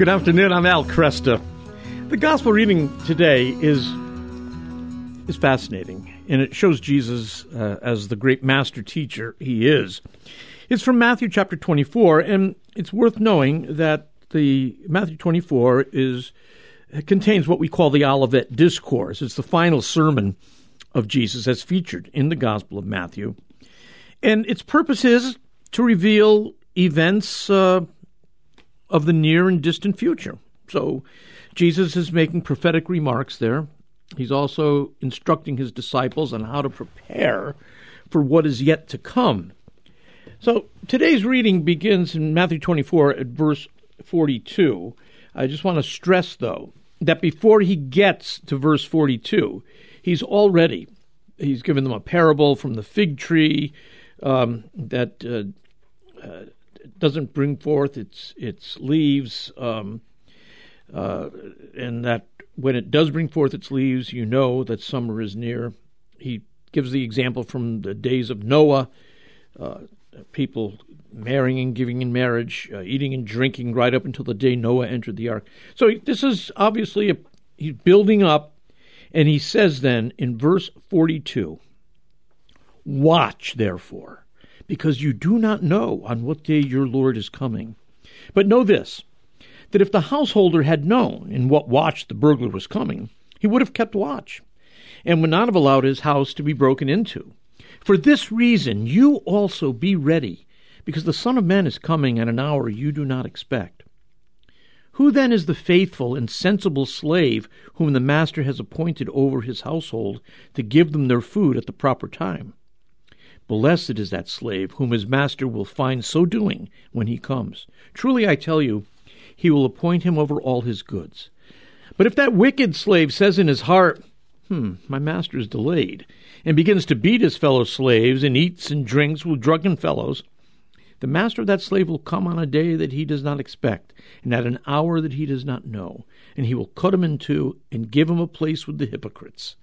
Good afternoon. I'm Al Kresta. The gospel reading today is is fascinating, and it shows Jesus uh, as the great master teacher he is. It's from Matthew chapter 24, and it's worth knowing that the Matthew 24 is contains what we call the Olivet Discourse. It's the final sermon of Jesus as featured in the Gospel of Matthew. And its purpose is to reveal events uh, of the near and distant future. So Jesus is making prophetic remarks there. He's also instructing his disciples on how to prepare for what is yet to come. So today's reading begins in Matthew 24 at verse 42. I just want to stress, though, that before he gets to verse 42, he's already he's given them a parable from the fig tree um, that uh, uh, doesn't bring forth its its leaves, um, uh, and that when it does bring forth its leaves, you know that summer is near. He gives the example from the days of Noah, uh, people marrying and giving in marriage, uh, eating and drinking right up until the day Noah entered the ark. So this is obviously a, he's building up, and he says then in verse 42 Watch, therefore, because you do not know on what day your Lord is coming. But know this that if the householder had known in what watch the burglar was coming, he would have kept watch, and would not have allowed his house to be broken into. For this reason, you also be ready, because the Son of Man is coming at an hour you do not expect. Who then is the faithful and sensible slave whom the master has appointed over his household to give them their food at the proper time? Blessed is that slave whom his master will find so doing when he comes. Truly I tell you, he will appoint him over all his goods. But if that wicked slave says in his heart, Hmm, my master is delayed, and begins to beat his fellow slaves and eats and drinks with drunken fellows, the master of that slave will come on a day that he does not expect, and at an hour that he does not know, and he will cut him in two and give him a place with the hypocrites.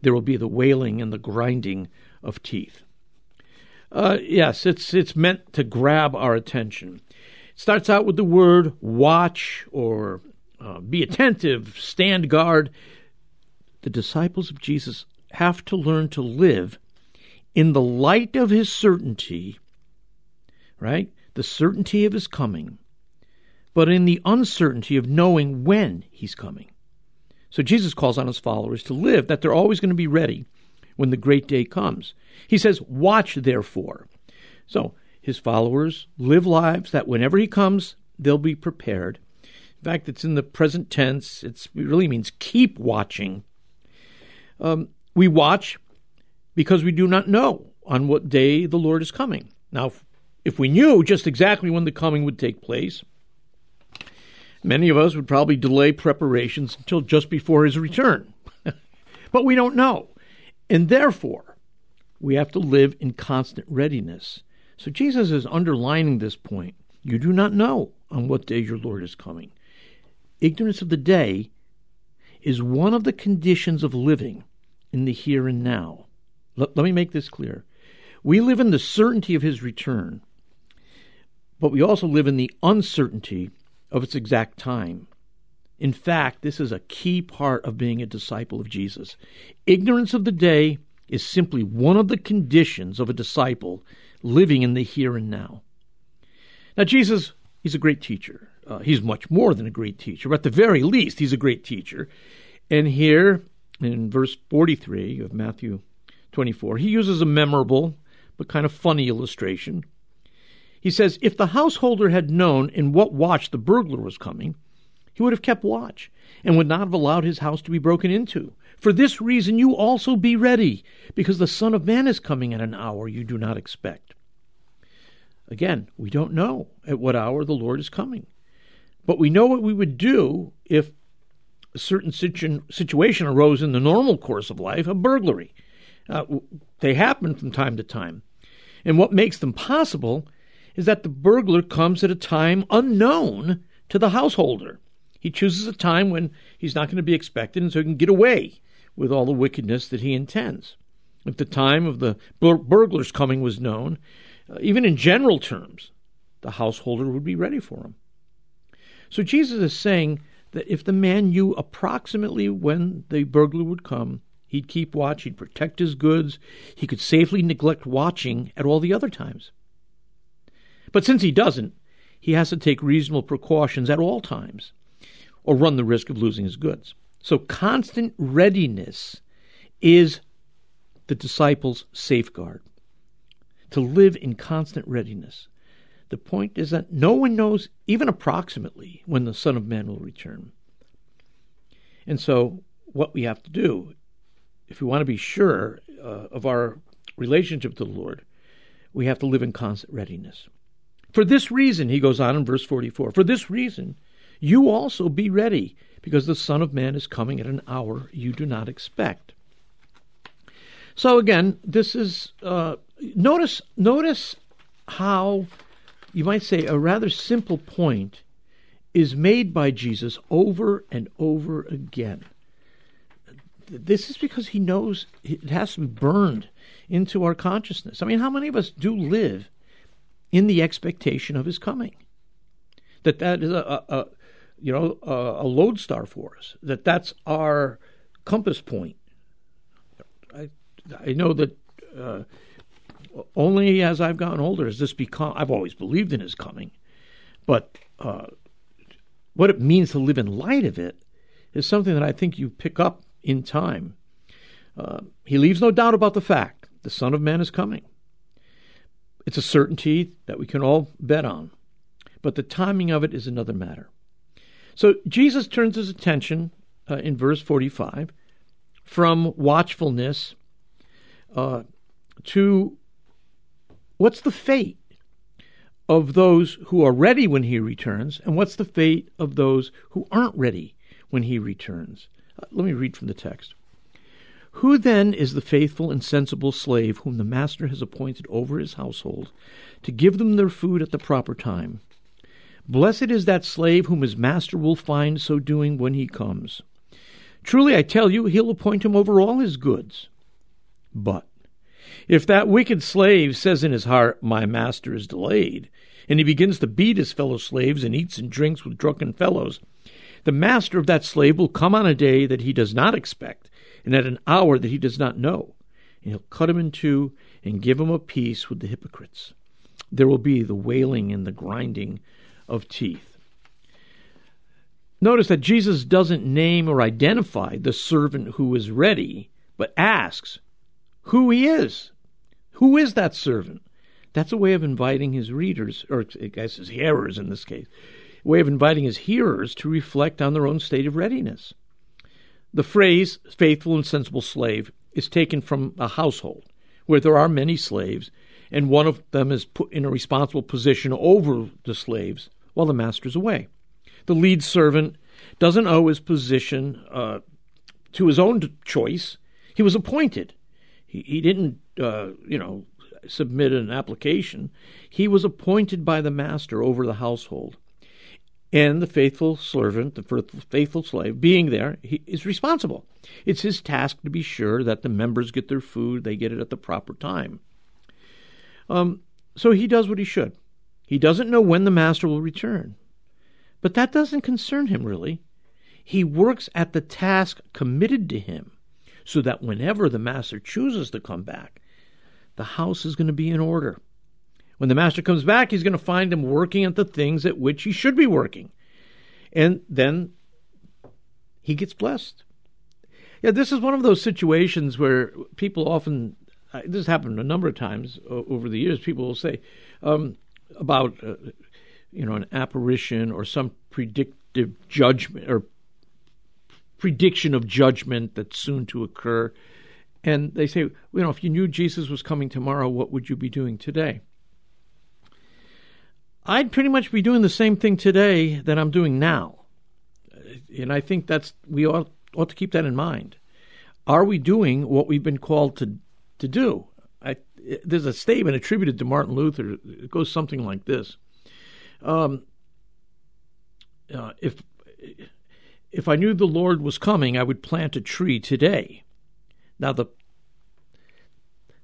There will be the wailing and the grinding of teeth. Uh, yes, it's it's meant to grab our attention. It starts out with the word watch or uh, be attentive, stand guard. The disciples of Jesus have to learn to live in the light of his certainty right? The certainty of his coming, but in the uncertainty of knowing when he's coming. So Jesus calls on his followers to live, that they're always going to be ready when the great day comes. He says, Watch therefore. So his followers live lives that whenever he comes, they'll be prepared. In fact, it's in the present tense, it's, it really means keep watching. Um, we watch because we do not know on what day the Lord is coming. Now, if we knew just exactly when the coming would take place, many of us would probably delay preparations until just before his return. but we don't know. And therefore, we have to live in constant readiness. So Jesus is underlining this point. You do not know on what day your Lord is coming. Ignorance of the day is one of the conditions of living in the here and now. Let, let me make this clear. We live in the certainty of his return, but we also live in the uncertainty of its exact time. In fact, this is a key part of being a disciple of Jesus. Ignorance of the day is simply one of the conditions of a disciple living in the here and now. Now, Jesus, he's a great teacher. Uh, he's much more than a great teacher, but at the very least, he's a great teacher. And here in verse 43 of Matthew 24, he uses a memorable but kind of funny illustration. He says, If the householder had known in what watch the burglar was coming, he would have kept watch and would not have allowed his house to be broken into. For this reason, you also be ready, because the Son of Man is coming at an hour you do not expect. Again, we don't know at what hour the Lord is coming. But we know what we would do if a certain situ- situation arose in the normal course of life a burglary. Uh, they happen from time to time. And what makes them possible is that the burglar comes at a time unknown to the householder. He chooses a time when he's not going to be expected, and so he can get away with all the wickedness that he intends. If the time of the bur- burglar's coming was known, uh, even in general terms, the householder would be ready for him. So Jesus is saying that if the man knew approximately when the burglar would come, he'd keep watch, he'd protect his goods, he could safely neglect watching at all the other times. But since he doesn't, he has to take reasonable precautions at all times or run the risk of losing his goods. So constant readiness is the disciples' safeguard. To live in constant readiness. The point is that no one knows, even approximately, when the Son of Man will return. And so, what we have to do, if we want to be sure uh, of our relationship to the Lord, we have to live in constant readiness. For this reason, he goes on in verse 44 For this reason, you also be ready, because the Son of Man is coming at an hour you do not expect. So again, this is uh, notice notice how you might say a rather simple point is made by Jesus over and over again. This is because he knows it has to be burned into our consciousness. I mean, how many of us do live in the expectation of his coming? That that is a, a, you know a, lodestar for us. That that's our compass point. I I know that. Uh, only as I've gotten older has this become. I've always believed in his coming, but uh, what it means to live in light of it is something that I think you pick up in time. Uh, he leaves no doubt about the fact the Son of Man is coming. It's a certainty that we can all bet on, but the timing of it is another matter. So Jesus turns his attention uh, in verse 45 from watchfulness uh, to What's the fate of those who are ready when he returns, and what's the fate of those who aren't ready when he returns? Uh, let me read from the text. Who then is the faithful and sensible slave whom the master has appointed over his household to give them their food at the proper time? Blessed is that slave whom his master will find so doing when he comes. Truly I tell you, he'll appoint him over all his goods. But if that wicked slave says in his heart, My master is delayed, and he begins to beat his fellow slaves and eats and drinks with drunken fellows, the master of that slave will come on a day that he does not expect, and at an hour that he does not know, and he'll cut him in two and give him a piece with the hypocrites. There will be the wailing and the grinding of teeth. Notice that Jesus doesn't name or identify the servant who is ready, but asks who he is. Who is that servant? That's a way of inviting his readers, or I guess his hearers in this case, a way of inviting his hearers to reflect on their own state of readiness. The phrase faithful and sensible slave is taken from a household where there are many slaves, and one of them is put in a responsible position over the slaves while the master's away. The lead servant doesn't owe his position uh, to his own choice, he was appointed. He, he didn't, uh, you know, submit an application. He was appointed by the master over the household. And the faithful servant, the faithful slave, being there, he is responsible. It's his task to be sure that the members get their food, they get it at the proper time. Um, so he does what he should. He doesn't know when the master will return. But that doesn't concern him, really. He works at the task committed to him so that whenever the master chooses to come back, the house is going to be in order. When the master comes back, he's going to find him working at the things at which he should be working. And then he gets blessed. Yeah, this is one of those situations where people often, this has happened a number of times over the years, people will say um, about, uh, you know, an apparition or some predictive judgment or prediction of judgment that's soon to occur. And they say, you know, if you knew Jesus was coming tomorrow, what would you be doing today? I'd pretty much be doing the same thing today that I'm doing now. And I think that's we ought, ought to keep that in mind. Are we doing what we've been called to to do? There's a statement attributed to Martin Luther. It goes something like this: um, uh, If if I knew the Lord was coming, I would plant a tree today. Now, the,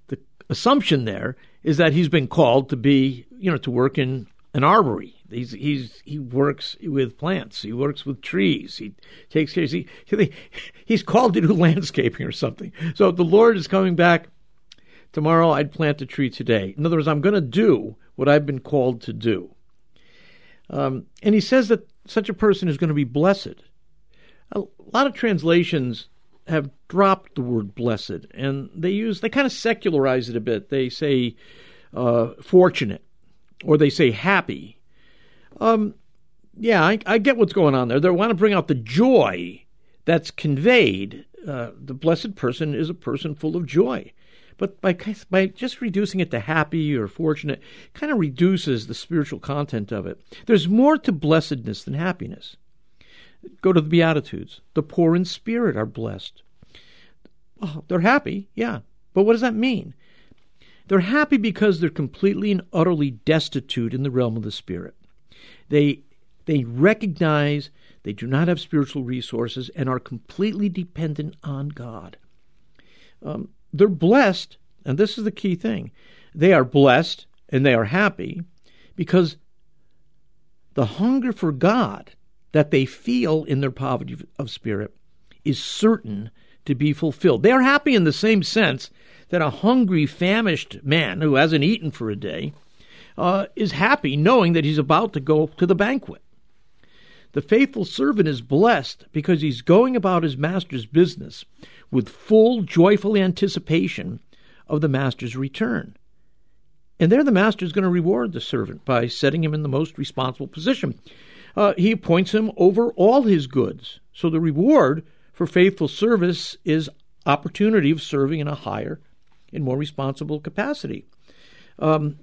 the assumption there is that he's been called to be, you know, to work in an arbory, He's he's he works with plants. He works with trees. He takes care. He he's called to do landscaping or something. So the Lord is coming back tomorrow. I'd plant a tree today. In other words, I'm going to do what I've been called to do. Um, and he says that such a person is going to be blessed. A lot of translations have dropped the word blessed, and they use they kind of secularize it a bit. They say uh, fortunate, or they say happy. Um, yeah, I, I, get what's going on there. They want to bring out the joy that's conveyed. Uh, the blessed person is a person full of joy. But by, by just reducing it to happy or fortunate, kind of reduces the spiritual content of it. There's more to blessedness than happiness. Go to the Beatitudes. The poor in spirit are blessed. Oh, they're happy, yeah. But what does that mean? They're happy because they're completely and utterly destitute in the realm of the spirit. They they recognize they do not have spiritual resources and are completely dependent on God. Um, they're blessed, and this is the key thing. They are blessed and they are happy because the hunger for God that they feel in their poverty of spirit is certain to be fulfilled. They are happy in the same sense that a hungry, famished man who hasn't eaten for a day uh, is happy knowing that he's about to go to the banquet. The faithful servant is blessed because he's going about his master's business with full, joyful anticipation of the master's return. And there, the master is going to reward the servant by setting him in the most responsible position uh, he appoints him over all his goods. So the reward for faithful service is opportunity of serving in a higher and more responsible capacity. Um,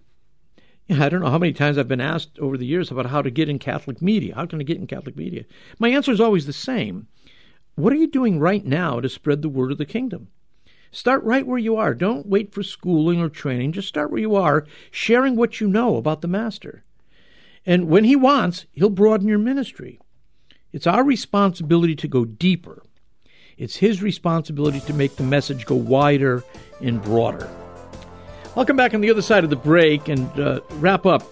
I don't know how many times I've been asked over the years about how to get in Catholic media. How can I get in Catholic media? My answer is always the same. What are you doing right now to spread the word of the kingdom? Start right where you are. Don't wait for schooling or training. Just start where you are, sharing what you know about the Master. And when He wants, He'll broaden your ministry. It's our responsibility to go deeper. It's His responsibility to make the message go wider and broader. I'll come back on the other side of the break and uh, wrap up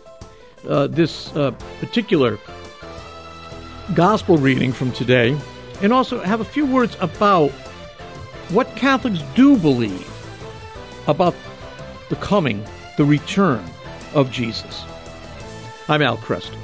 uh, this uh, particular gospel reading from today and also have a few words about what Catholics do believe about the coming, the return of Jesus. I'm Al Kresta.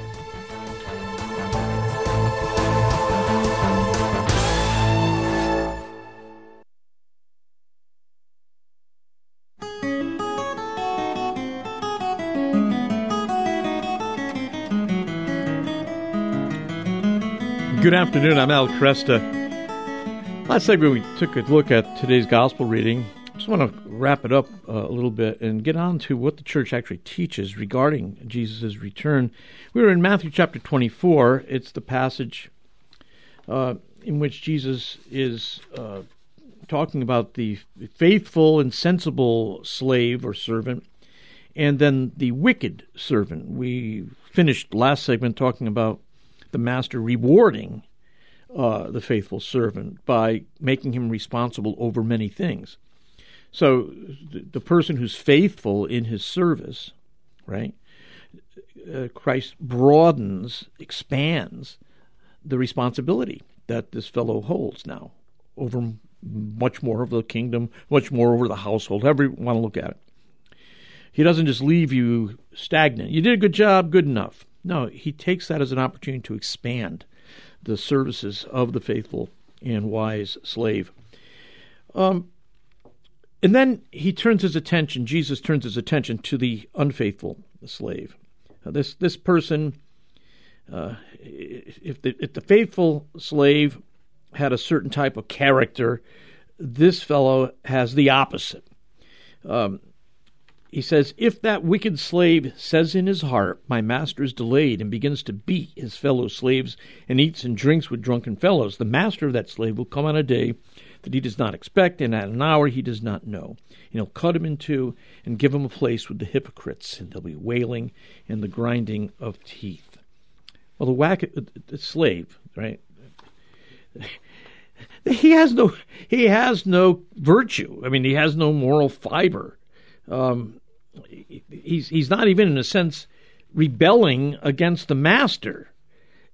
Good afternoon. I'm Al Kresta. Last segment, we took a look at today's gospel reading just want to wrap it up uh, a little bit and get on to what the church actually teaches regarding Jesus' return. We were in Matthew chapter 24. It's the passage uh, in which Jesus is uh, talking about the faithful and sensible slave or servant, and then the wicked servant. We finished last segment talking about the master rewarding uh, the faithful servant by making him responsible over many things. So the person who's faithful in his service, right? Uh, Christ broadens, expands the responsibility that this fellow holds now over much more of the kingdom, much more over the household, however you want to look at it. He doesn't just leave you stagnant. You did a good job, good enough. No, he takes that as an opportunity to expand the services of the faithful and wise slave. Um, and then he turns his attention, Jesus turns his attention to the unfaithful slave. Uh, this, this person, uh, if, the, if the faithful slave had a certain type of character, this fellow has the opposite. Um, he says, If that wicked slave says in his heart, My master is delayed, and begins to beat his fellow slaves and eats and drinks with drunken fellows, the master of that slave will come on a day that he does not expect, and at an hour he does not know. And he'll cut him in two and give him a place with the hypocrites, and there'll be wailing and the grinding of teeth. Well, the whack, uh, the slave, right? He has no, he has no virtue. I mean, he has no moral fiber. Um, he's he's not even in a sense rebelling against the master.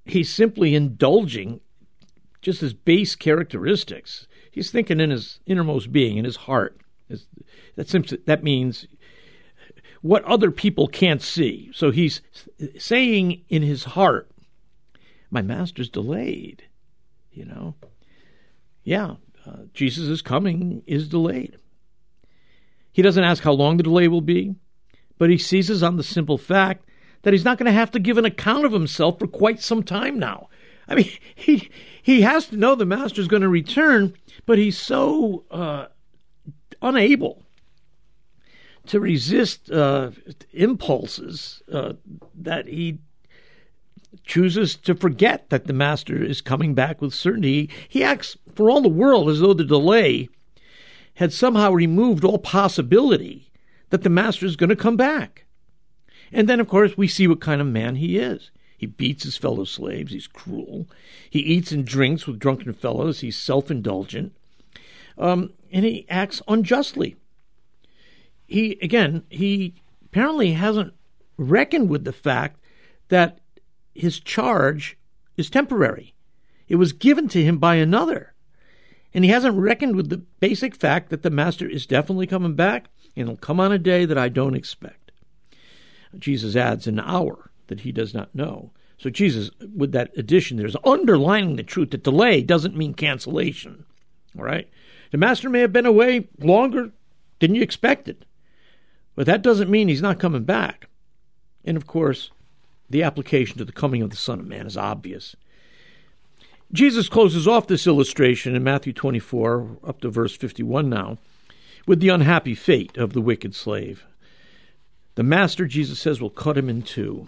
He's simply indulging just his base characteristics. He's thinking in his innermost being, in his heart. That, seems, that means what other people can't see. So he's saying in his heart, My master's delayed. You know? Yeah, uh, Jesus' coming is delayed. He doesn't ask how long the delay will be, but he seizes on the simple fact that he's not going to have to give an account of himself for quite some time now. I mean, he he has to know the master's going to return, but he's so uh, unable to resist uh, impulses uh, that he chooses to forget that the master is coming back with certainty. He acts for all the world as though the delay had somehow removed all possibility that the master is going to come back. And then, of course, we see what kind of man he is. He beats his fellow slaves. He's cruel. He eats and drinks with drunken fellows. He's self indulgent. Um, and he acts unjustly. He, again, he apparently hasn't reckoned with the fact that his charge is temporary. It was given to him by another. And he hasn't reckoned with the basic fact that the master is definitely coming back and he'll come on a day that I don't expect. Jesus adds an hour that he does not know. So Jesus, with that addition, there's underlining the truth that delay doesn't mean cancellation. All right? The master may have been away longer than you expected, but that doesn't mean he's not coming back. And of course, the application to the coming of the Son of Man is obvious. Jesus closes off this illustration in Matthew 24, up to verse 51 now, with the unhappy fate of the wicked slave. The master, Jesus says, will cut him in two.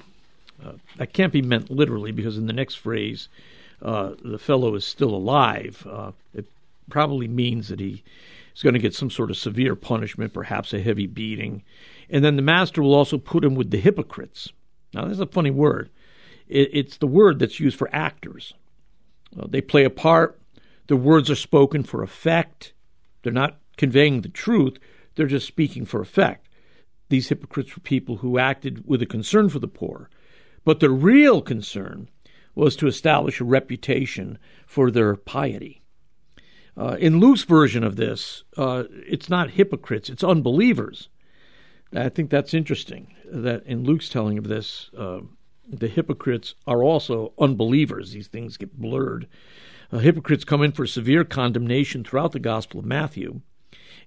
Uh, that can't be meant literally because in the next phrase, uh, the fellow is still alive. Uh, it probably means that he is going to get some sort of severe punishment, perhaps a heavy beating. And then the master will also put him with the hypocrites. Now, that's a funny word. It, it's the word that's used for actors. Uh, they play a part, the words are spoken for effect. They're not conveying the truth, they're just speaking for effect. These hypocrites were people who acted with a concern for the poor, but the real concern was to establish a reputation for their piety. Uh, in Luke's version of this, uh, it's not hypocrites, it's unbelievers. I think that's interesting that in Luke's telling of this, uh, the hypocrites are also unbelievers. These things get blurred. Uh, hypocrites come in for severe condemnation throughout the Gospel of Matthew,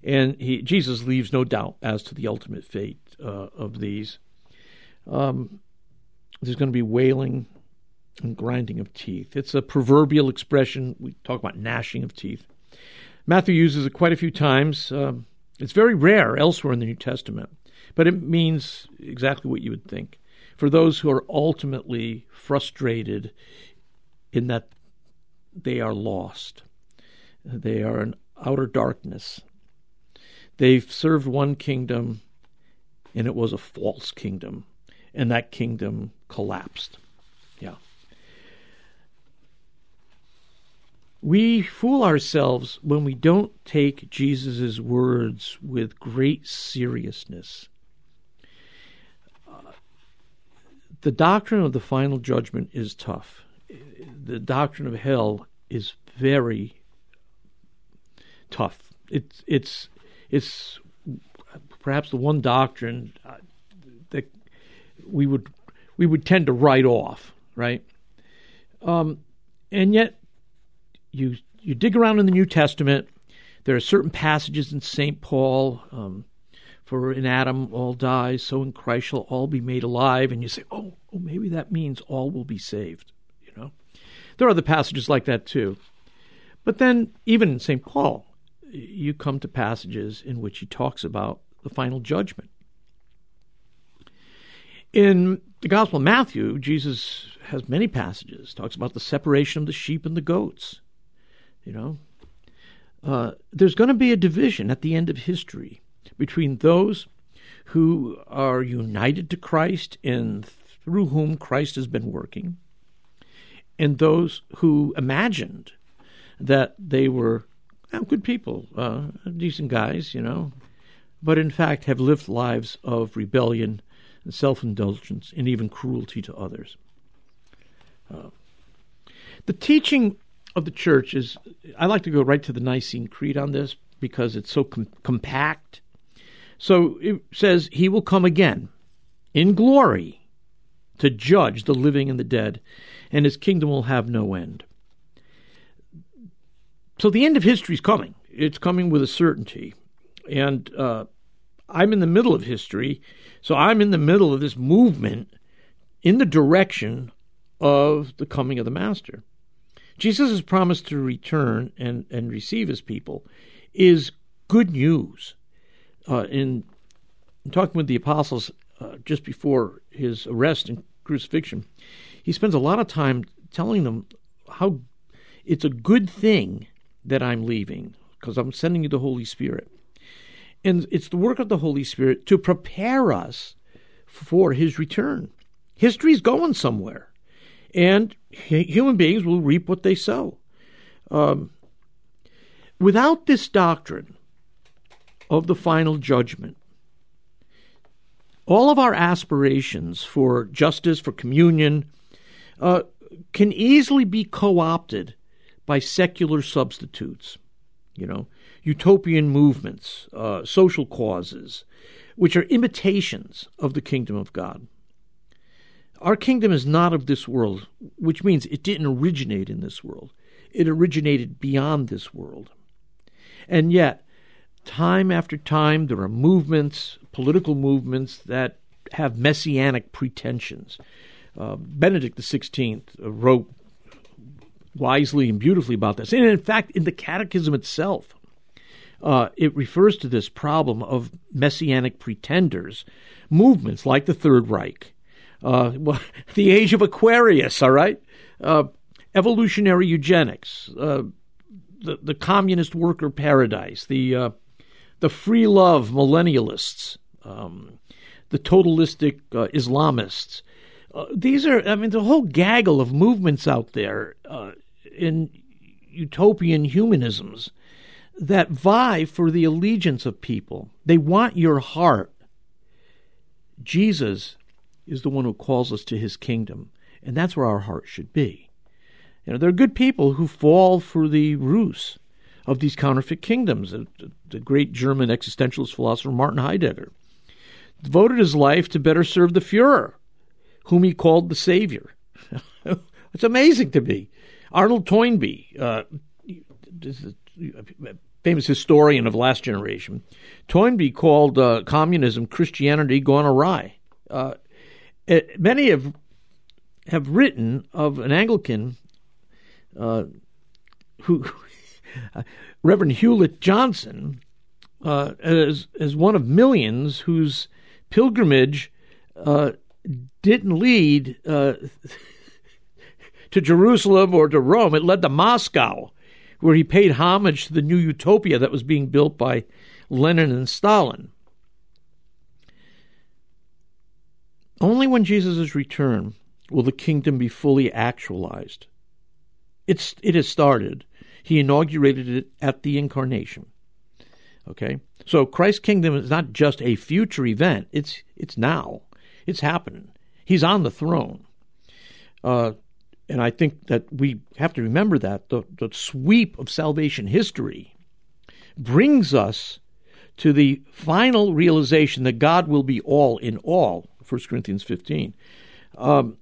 and he, Jesus leaves no doubt as to the ultimate fate uh, of these. Um, there's going to be wailing and grinding of teeth. It's a proverbial expression. We talk about gnashing of teeth. Matthew uses it quite a few times. Um, it's very rare elsewhere in the New Testament, but it means exactly what you would think. For those who are ultimately frustrated in that they are lost, they are in outer darkness. They've served one kingdom, and it was a false kingdom and that kingdom collapsed. Yeah. We fool ourselves when we don't take Jesus' words with great seriousness. Uh, the doctrine of the final judgment is tough. The doctrine of hell is very tough. It's it's it's perhaps the one doctrine uh, that we would we would tend to write off, right? Um, and yet, you you dig around in the New Testament. There are certain passages in Saint Paul. Um, for in Adam all die, so in Christ shall all be made alive. And you say, oh, oh, maybe that means all will be saved. You know, there are other passages like that too. But then, even in Saint Paul, you come to passages in which he talks about the final judgment. In the Gospel of Matthew, Jesus has many passages, talks about the separation of the sheep and the goats. You know, uh, there's going to be a division at the end of history between those who are united to Christ and through whom Christ has been working, and those who imagined that they were good people, uh, decent guys, you know, but in fact have lived lives of rebellion and self indulgence, and even cruelty to others. Uh, the teaching of the church is, I like to go right to the Nicene Creed on this because it's so com- compact. So it says, He will come again in glory to judge the living and the dead, and His kingdom will have no end. So the end of history is coming. It's coming with a certainty. And uh, I'm in the middle of history, so I'm in the middle of this movement in the direction of the coming of the Master. Jesus' promise to return and, and receive his people is good news. Uh, in, in, talking with the apostles uh, just before his arrest and crucifixion, he spends a lot of time telling them how it's a good thing that I'm leaving because I'm sending you the Holy Spirit. And it's the work of the Holy Spirit to prepare us for his return. History's going somewhere, and human beings will reap what they sow. Um, without this doctrine of the final judgment, all of our aspirations for justice, for communion, uh, can easily be co opted by secular substitutes. You know, utopian movements, uh, social causes, which are imitations of the kingdom of God. Our kingdom is not of this world, which means it didn't originate in this world. It originated beyond this world. And yet, time after time, there are movements, political movements, that have messianic pretensions. Uh, Benedict XVI wrote wisely and beautifully about this. And in fact, in the Catechism itself, uh, it refers to this problem of messianic pretenders, movements like the Third Reich, uh, well, the age of Aquarius, all right, uh, evolutionary eugenics, uh, the the communist worker paradise, the uh, the free love millennialists, um, the totalistic uh, Islamists. these are, I mean, the whole gaggle of movements out there in utopian humanisms that vie for the allegiance of people. They want your heart. Jesus is the one who calls us to his kingdom, and that's where our heart should be. You know, there are good people who fall for the ruse of these counterfeit kingdoms. The, great German existentialist philosopher Martin Heidegger devoted his life to better serve the Fuhrer, whom he called the Savior. it's amazing to me. Arnold Toynbee, uh, famous historian of last generation, Toynbee called uh, communism Christianity gone awry. Uh, it, eh, many have have written of an Anglican uh, who, Reverend Hewlett Johnson, uh, as as one of millions whose pilgrimage uh, didn't lead uh, to Jerusalem or to Rome; it led to Moscow where he paid homage to the new utopia that was being built by Lenin and Stalin. Only when Jesus' return will the kingdom be fully actualized. It's, it has started. He inaugurated it at the incarnation. Okay? So Christ's kingdom is not just a future event, it's, it's now. It's happening. He's on the throne. Uh, and I think that we have to remember that the, the sweep of salvation history brings us to the final realization that God will be all in all, 1 Corinthians 15. Um,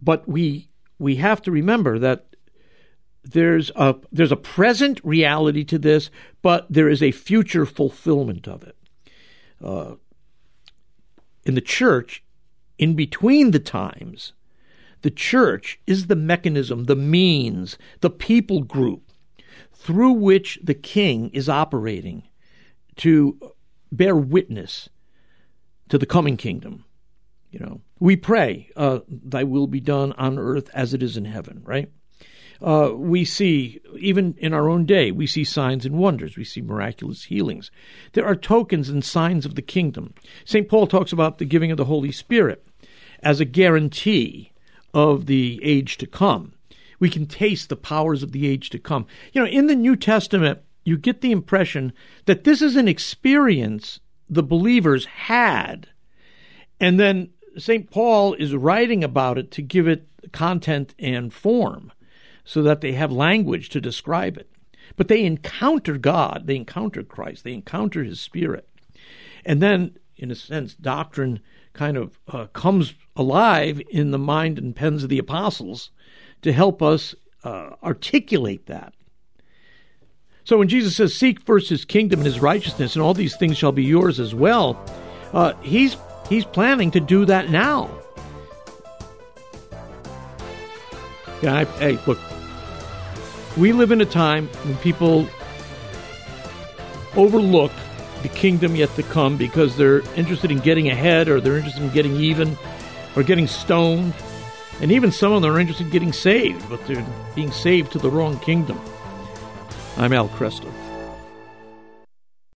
but we we have to remember that there's a there's a present reality to this, but there is a future fulfillment of it. Uh, in the church, in between the times, the church is the mechanism, the means, the people group through which the king is operating to bear witness to the coming kingdom. You know, we pray, uh, "Thy will be done on earth as it is in heaven." Right? Uh, we see, even in our own day, we see signs and wonders. We see miraculous healings. There are tokens and signs of the kingdom. St. Paul talks about the giving of the Holy Spirit as a guarantee of the age to come. We can taste the powers of the age to come. You know, in the New Testament, you get the impression that this is an experience the believers had And then St. Paul is writing about it to give it content and form so that they have language to describe it. But they encounter God, they encounter Christ, they encounter His Spirit. And then, in a sense, doctrine kind of uh, comes alive in the mind and pens of the apostles to help us uh, articulate that. So when Jesus says, Seek first his kingdom and his righteousness, and all these things shall be yours as well, uh, he's, he's planning to do that now. Yeah, I, hey, look, we live in a time when people overlook the kingdom yet to come because they're interested in getting ahead or they're interested in getting even or getting stoned. And even some of them are interested in getting saved, but they're being saved to the wrong kingdom. I'm Al Kresta.